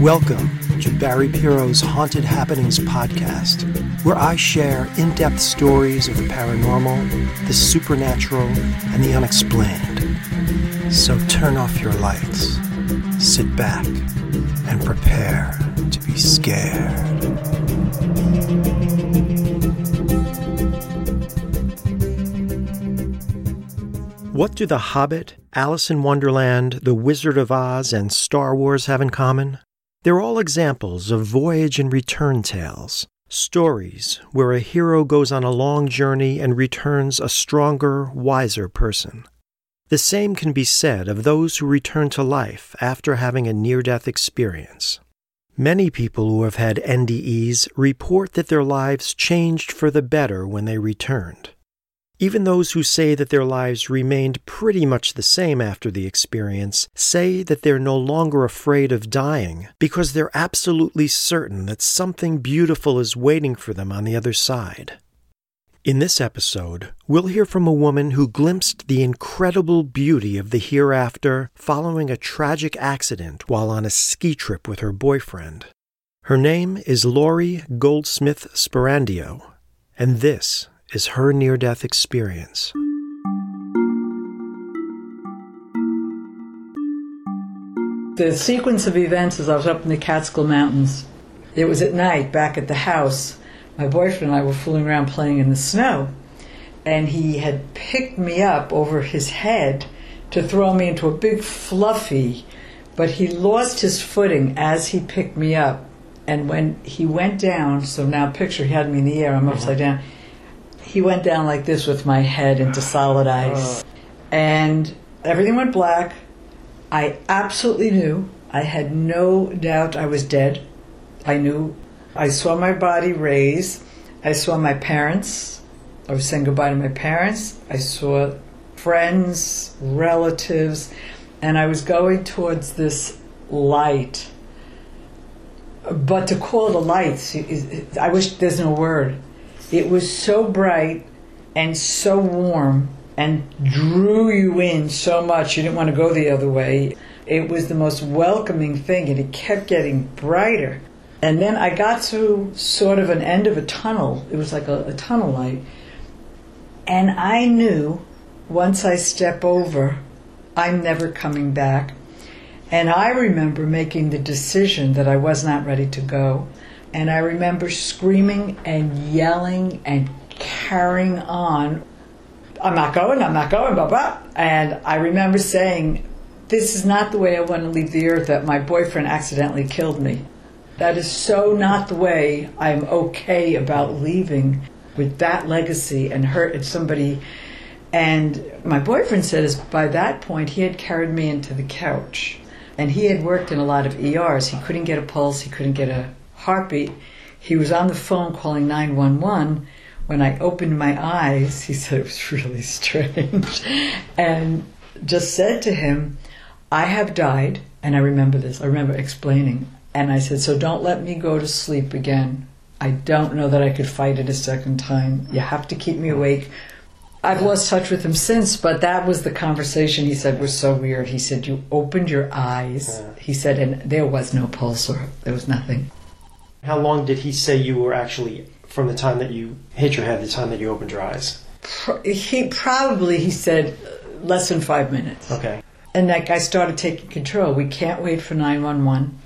Welcome to Barry Piro's Haunted Happenings podcast, where I share in depth stories of the paranormal, the supernatural, and the unexplained. So turn off your lights, sit back, and prepare to be scared. What do The Hobbit, Alice in Wonderland, The Wizard of Oz, and Star Wars have in common? They're all examples of voyage and return tales, stories where a hero goes on a long journey and returns a stronger, wiser person. The same can be said of those who return to life after having a near death experience. Many people who have had NDEs report that their lives changed for the better when they returned. Even those who say that their lives remained pretty much the same after the experience say that they're no longer afraid of dying because they're absolutely certain that something beautiful is waiting for them on the other side. In this episode, we'll hear from a woman who glimpsed the incredible beauty of the hereafter following a tragic accident while on a ski trip with her boyfriend. Her name is Laurie Goldsmith Sperandio, and this is her near death experience. The sequence of events is I was up in the Catskill Mountains. It was at night back at the house. My boyfriend and I were fooling around playing in the snow, and he had picked me up over his head to throw me into a big fluffy, but he lost his footing as he picked me up. And when he went down, so now picture he had me in the air, I'm uh-huh. upside down he went down like this with my head into solid ice. Uh. And everything went black. I absolutely knew. I had no doubt I was dead. I knew. I saw my body raise. I saw my parents. I was saying goodbye to my parents. I saw friends, relatives, and I was going towards this light. But to call it a light, I wish there's no word it was so bright and so warm and drew you in so much you didn't want to go the other way. It was the most welcoming thing and it kept getting brighter. And then I got to sort of an end of a tunnel. It was like a, a tunnel light. And I knew once I step over, I'm never coming back. And I remember making the decision that I was not ready to go. And I remember screaming and yelling and carrying on. I'm not going, I'm not going, blah, blah. And I remember saying, This is not the way I want to leave the earth, that my boyfriend accidentally killed me. That is so not the way I'm okay about leaving with that legacy and hurt at somebody. And my boyfriend says by that point he had carried me into the couch. And he had worked in a lot of ERs. He couldn't get a pulse, he couldn't get a heartbeat. He was on the phone calling 911. When I opened my eyes, he said it was really strange and just said to him, I have died. And I remember this, I remember explaining. And I said, So don't let me go to sleep again. I don't know that I could fight it a second time. You have to keep me awake. I've lost touch with him since, but that was the conversation he said was so weird. He said, You opened your eyes. He said, and there was no pulse or there was nothing. How long did he say you were actually from the time that you hit your head, to the time that you opened your eyes? He probably he said less than five minutes. Okay. And that guy started taking control. We can't wait for nine one one.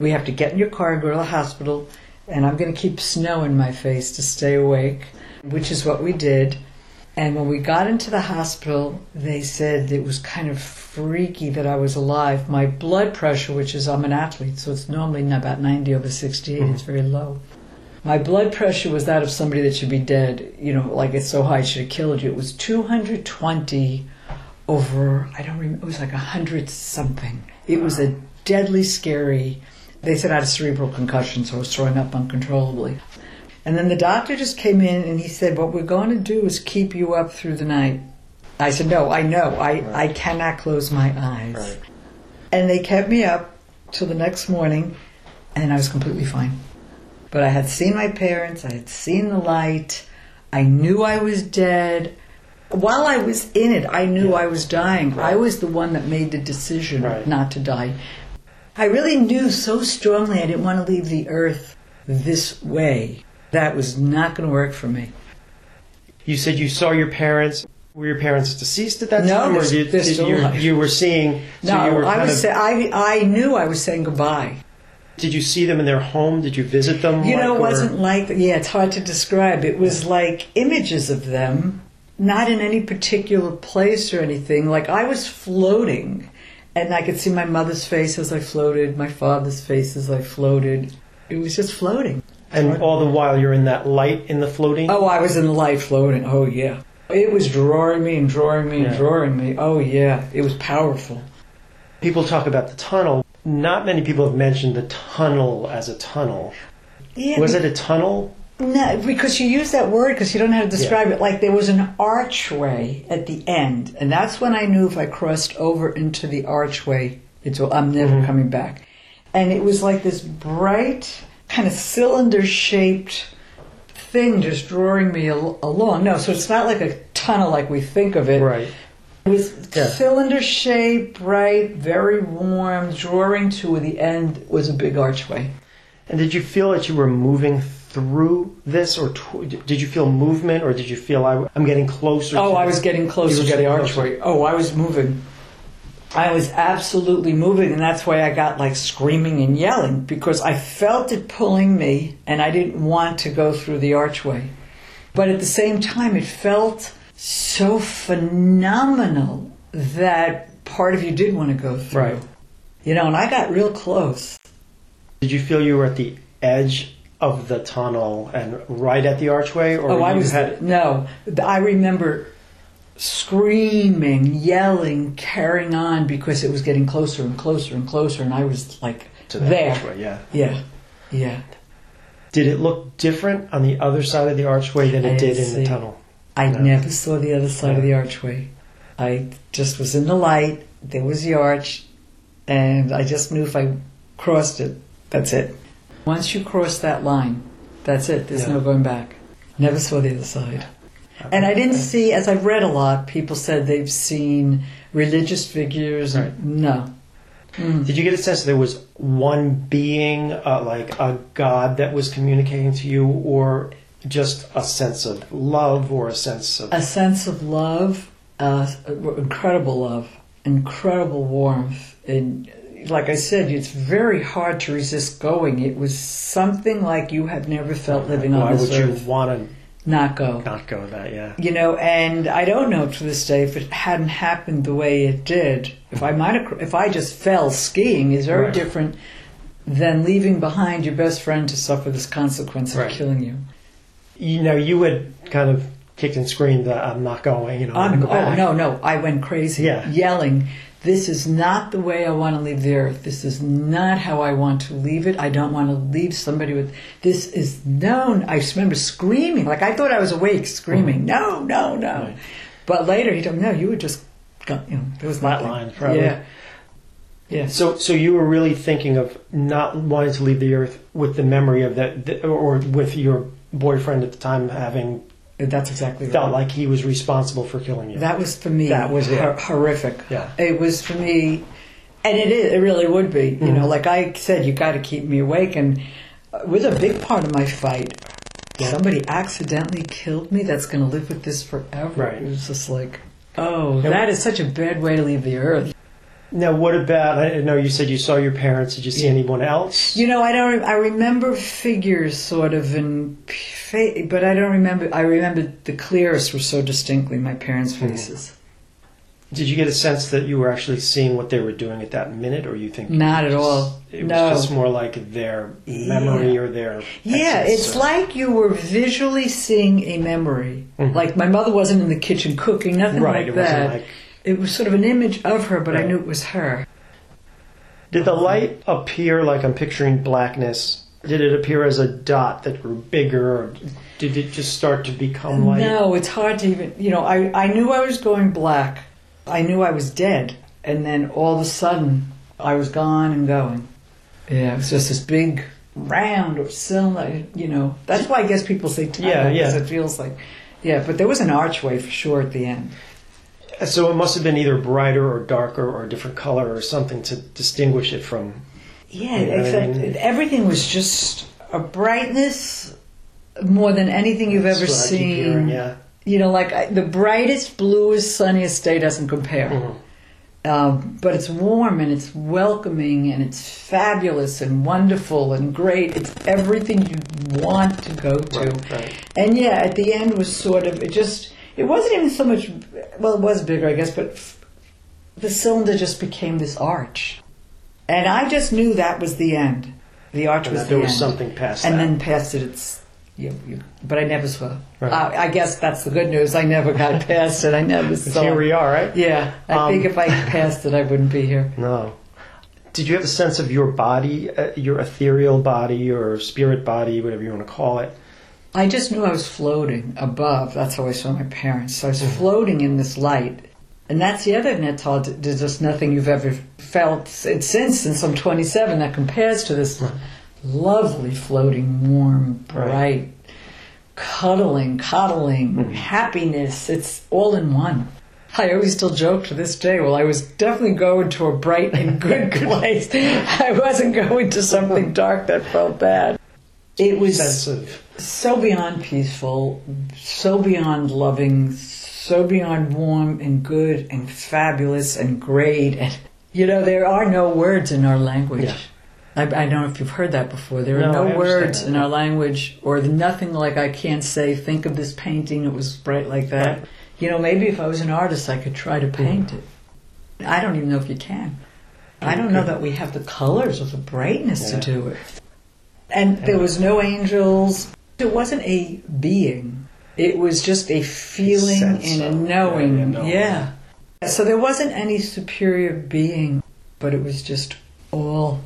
We have to get in your car and go to the hospital. And I'm going to keep snow in my face to stay awake, which is what we did. And when we got into the hospital, they said it was kind of freaky that I was alive. My blood pressure, which is, I'm an athlete, so it's normally about 90 over 68, mm-hmm. it's very low. My blood pressure was that of somebody that should be dead. You know, like it's so high, it should have killed you. It was 220 over, I don't remember, it was like 100 something. It was a deadly scary, they said I had a cerebral concussion, so I was throwing up uncontrollably. And then the doctor just came in and he said, What we're going to do is keep you up through the night. I said, No, I know. I, right. I cannot close my eyes. Right. And they kept me up till the next morning. and I was completely fine. But I had seen my parents, I had seen the light, I knew I was dead. While I was in it, I knew I was dying. I was the one that made the decision Right. not to die. I really knew so strongly I didn't want to leave the earth this way. That was not going to work for me. You said you saw your parents. Were your parents deceased at that No, time, or they're- they're still you, alive. you were seeing? So No, you were I was. of- Say, I I knew I was saying goodbye. Did you see them in their home? Did you visit them? You know, it or- wasn't like yeah. It's hard to describe. It was like images of them, not in any particular place or anything. Like I was floating, and I could see my mother's face as I floated, my father's face as I floated. It was just floating. And all the while you're in that light in the floating. Oh, I was in the light floating. Oh yeah, it was drawing me and drawing me Yeah. and drawing me. Oh yeah, it was powerful. People talk about the tunnel. Not many people have mentioned the tunnel as a tunnel. Yeah, Was it a tunnel? No, because you use that word because you don't know how to describe it. Like there was an archway at the end, and that's when I knew if I crossed over into the archway, it's I'm never Mhm. coming back. And it was like this bright, kind of cylinder-shaped thing just drawing me al- along. No, so it's not like a tunnel like we think of it. Right. It was Yeah. cylinder shaped, bright, very warm, drawing to the end was a big archway. And did you feel that you were moving through this, or tw- did you feel movement, or did you feel I, am getting closer? Oh, to I was getting closer You were to the getting closer. archway. Oh, I was moving. I was absolutely moving, and that's why I got like screaming and yelling because I felt it pulling me, and I didn't want to go through the archway. But at the same time, it felt so phenomenal that part of you did want to go through. Right. You know, and I got real close. Did you feel you were at the edge of the tunnel and right at the archway, or Oh, I was had no. I remember screaming, yelling, carrying on because it was getting closer and closer and closer, and I was like to the there. archway? Yeah. Yeah, yeah. Did it look different on the other side of the archway than it did in the tunnel? I No. never saw the other side of the archway. I just was in the light. There was the arch, and I just knew if I crossed it, that's it. Once you cross that line, that's it. There's Yeah. no going back. Never saw the other side. And I didn't see, as I've read a lot, people said they've seen religious figures. Right. No. Mm. Did you get a sense there was one being, uh, like a god, that was communicating to you, or just a sense of love, or a sense of A sense of love, uh, incredible love, incredible warmth. And like I said, it's very hard to resist going. It was something like you have never felt living Why on this would you want to Not go. not go that? Yeah. You know, and I don't know to this day if it hadn't happened the way it did. If I might have, if I just fell skiing, is very Right. different than leaving behind your best friend to suffer this consequence of Right. killing you. You know, you would kind of kicked and screamed that I'm not going. You know, I'm I'm, go oh back. no, no! I went crazy, Yeah. yelling. This is not the way I want to leave the earth. This is not how I want to leave it. I don't want to leave somebody with. This is known. I just remember screaming, like I thought I was awake, screaming, "No, no, no!" Mm-hmm. Right. But later he told me, "No, you were just, you know, there was nothing." Flatlined, probably. Yeah, yeah. So, so you were really thinking of not wanting to leave the earth with the memory of that, or with your boyfriend at the time having That's exactly right. felt like he was responsible for killing you. That was for me. That was it. hor- horrific. Yeah. It was for me, and it is. It really would be. You Mhm. know, like I said, you got to keep me awake, and uh, with a big part of my fight, Yeah. somebody accidentally killed me. That's going to live with this forever. Right. It was just like, oh, Yeah. that is such a bad way to leave the earth. Now, what about? I know you said you saw your parents. Did you see Yeah. anyone else? You know, I don't. I remember figures, sort of, in, but I don't remember. I remember the clearest were so distinctly my parents' Mhm. faces. Did you get a sense that you were actually seeing what they were doing at that minute, or you think Not at was all. It No. was just more like their memory or their Yeah, essence, it's or- like you were visually seeing a memory. Mhm. Like my mother wasn't in the kitchen cooking, nothing right. like it that. wasn't like. It was sort of an image of her, but I knew it was her. Did the light appear like I'm picturing blackness? Did it appear as a dot that grew bigger, or did it just start to become light? No, it's hard to even. You know, I I knew I was going black. I knew I was dead, and then all of a sudden I was gone and going. Yeah, it was just this big round or cylinder, you know. That's why I guess people say tower Yeah, because yeah. it feels like. Yeah, but there was an archway for sure at the end. So it must have been either brighter or darker or a different color or something to distinguish it from. Yeah, You know I mean? everything was just a brightness more than anything you've ever That's keep seen. hearing, yeah. You know, like I, the brightest, bluest, sunniest day doesn't compare. Mhm. Um, but it's warm and it's welcoming and it's fabulous and wonderful and great. It's everything you want to go to. Right, right. And yeah, at the end was sort of it just it wasn't even so much. Well, it was bigger, I guess, but f- the cylinder just became this arch, and I just knew that was the end. The arch And was the there was end. something past and that. then past it, it's. You, you, but I never saw. Right. Uh, I guess that's the good news. I never got past it. I never saw. Here we are, right? Yeah, I Um, think if I passed it, I wouldn't be here. No. Did you have a sense of your body, uh, your ethereal body or spirit body, whatever you want to call it? I just knew I was floating above. That's how I saw my parents. So I was floating in this light. And that's the other thing that's hard. There's just nothing you've ever felt since, since I'm 27 that compares to this lovely, floating, warm, Right. bright, cuddling, coddling, Mm-hmm. happiness. It's all in one. I always still joke to this day, well, I was definitely going to a bright and good place. I wasn't going to something dark that felt bad. It was of so beyond peaceful, so beyond loving, so beyond warm and good and fabulous and great. And you know, there are no words in our language. Yeah. I, I don't know if you've heard that before. There are I no words that, in our language, or nothing like I can't say. Think of this painting; it was bright like that. You know, maybe if I was an artist, I could try to paint it. I don't even know if you can. I don't know that we have the colors or the brightness Yeah. to do it. And there was no angels. It wasn't a being. It was just a feeling Sense and a knowing. yeah, knowing. Yeah. So there wasn't any superior being, but it was just all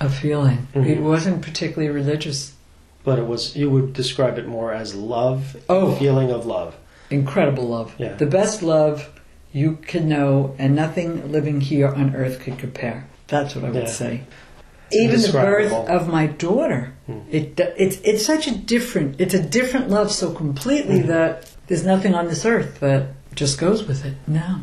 a feeling. Mhm. It wasn't particularly religious. but it was you would describe it more as love, Oh. feeling of love. Incredible love. Yeah. The best love you can know, and nothing living here on earth could compare. That's what I would Yeah. say. Even the birth of my daughter, Hmm. it it's it's such a different it's a different love so completely Mhm. that there's nothing on this earth that just goes with it. No.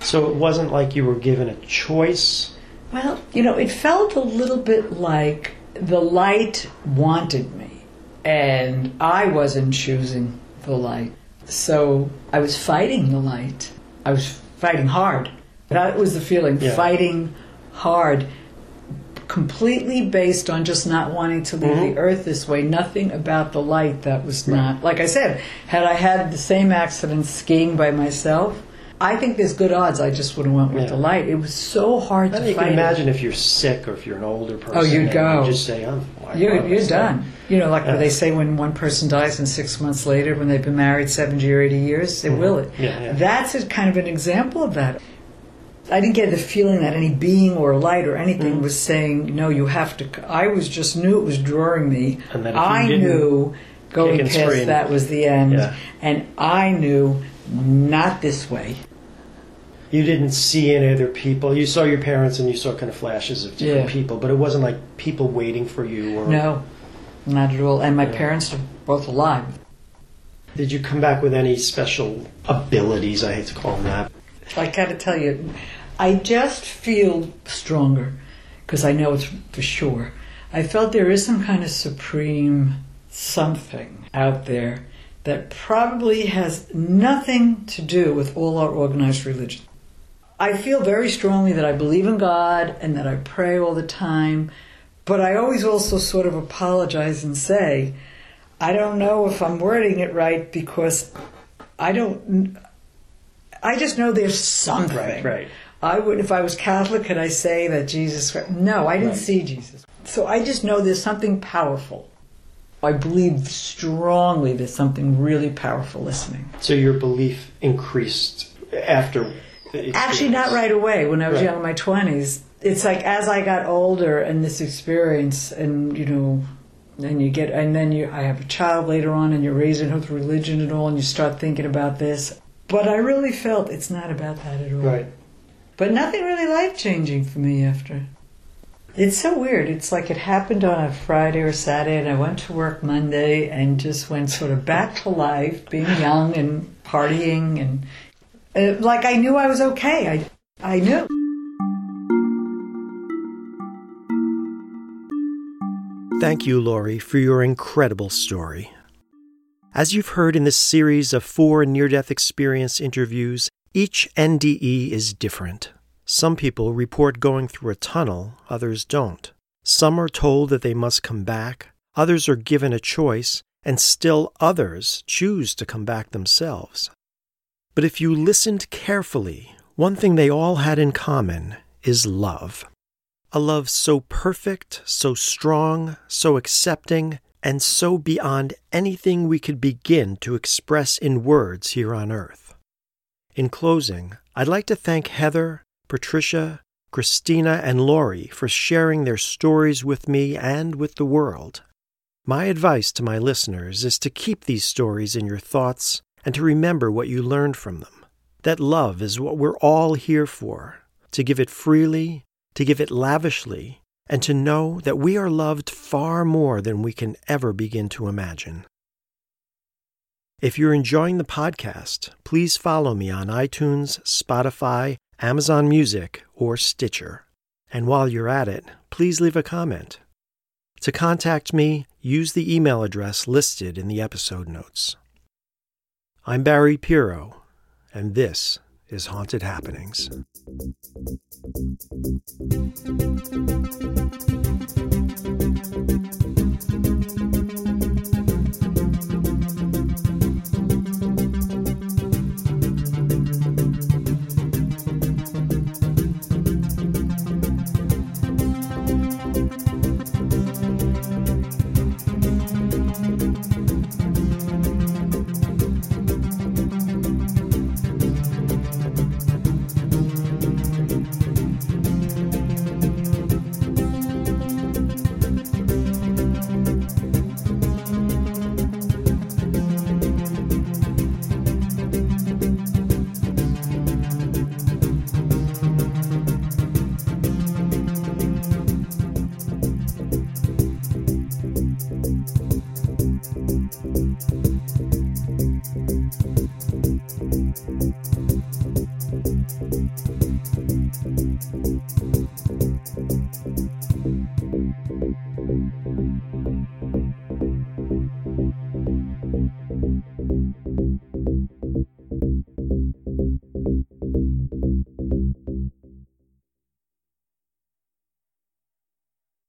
So it wasn't like you were given a choice. Well, you know, it felt a little bit like the light wanted me, and I wasn't choosing the light. So I was fighting the light. I was fighting hard. That was the feeling, Yeah. fighting hard, completely based on just not wanting to leave Mhm. the earth this way. Nothing about the light that was Right. not. Like I said, had I had the same accident skiing by myself, I think there's good odds I just would have went with Yeah. the light. It was so hard I to you can it. imagine if you're sick or if you're an older person. Oh, you'd go. You just say, "I'm." You're, you're staying?" done. You know, like Yeah. they say when one person dies and six months later, when they've been married 70 or 80 years, they Mhm. will it. Yeah, yeah. That's a kind of an example of that. I didn't get the feeling that any being or light or anything Mhm. was saying, no, you have to. I was just knew it was drawing me. And that if I knew going past scream- that was the end. Yeah. And I knew not this way. You didn't see any other people. You saw your parents and you saw kind of flashes of different Yeah. people, but it wasn't like people waiting for you. Or No, not at all. And my Yeah. parents are both alive. Did you come back with any special abilities? I hate to call them that. I got to tell you, I just feel stronger because I know it's for sure. I felt there is some kind of supreme something out there that probably has nothing to do with all our organized religion. I feel very strongly that I believe in God and that I pray all the time, but I always also sort of apologize and say, I don't know if I'm wording it right because I don't. I just know there's something. Right, right. I wouldn't, if I was Catholic, could I say that Jesus? No, I didn't Right. see Jesus. So I just know there's something powerful. I believe strongly there's something really powerful listening. So your belief increased after. Actually, not right away. When I was Right. young, in my twenties, it's like as I got older and this experience, and you know, and you get, and then you, I have a child later on, and you're raising her with religion and all, and you start thinking about this. But I really felt it's not about that at all. Right. But nothing really life changing for me after. It's so weird. It's like it happened on a Friday or Saturday, and I went to work Monday and just went sort of back to life, being young and partying, and uh, like I knew I was okay. I I knew. Thank you, Laurie, for your incredible story. As you've heard in this series of four near death experience interviews, each NDE is different. Some people report going through a tunnel, others don't. Some are told that they must come back, others are given a choice, and still others choose to come back themselves. But if you listened carefully, one thing they all had in common is love. A love so perfect, so strong, so accepting, and so beyond anything we could begin to express in words here on earth. In closing, I'd like to thank Heather, Patricia, Christina, and Laurie for sharing their stories with me and with the world. My advice to my listeners is to keep these stories in your thoughts and to remember what you learned from them. That love is what we're all here for to give it freely to give it lavishly, and to know that we are loved far more than we can ever begin to imagine. If you're enjoying the podcast, please follow me on iTunes, Spotify, Amazon Music, or Stitcher. And while you're at it, please leave a comment. To contact me, use the email address listed in the episode notes. I'm Barry Piro, and this is Haunted Happenings.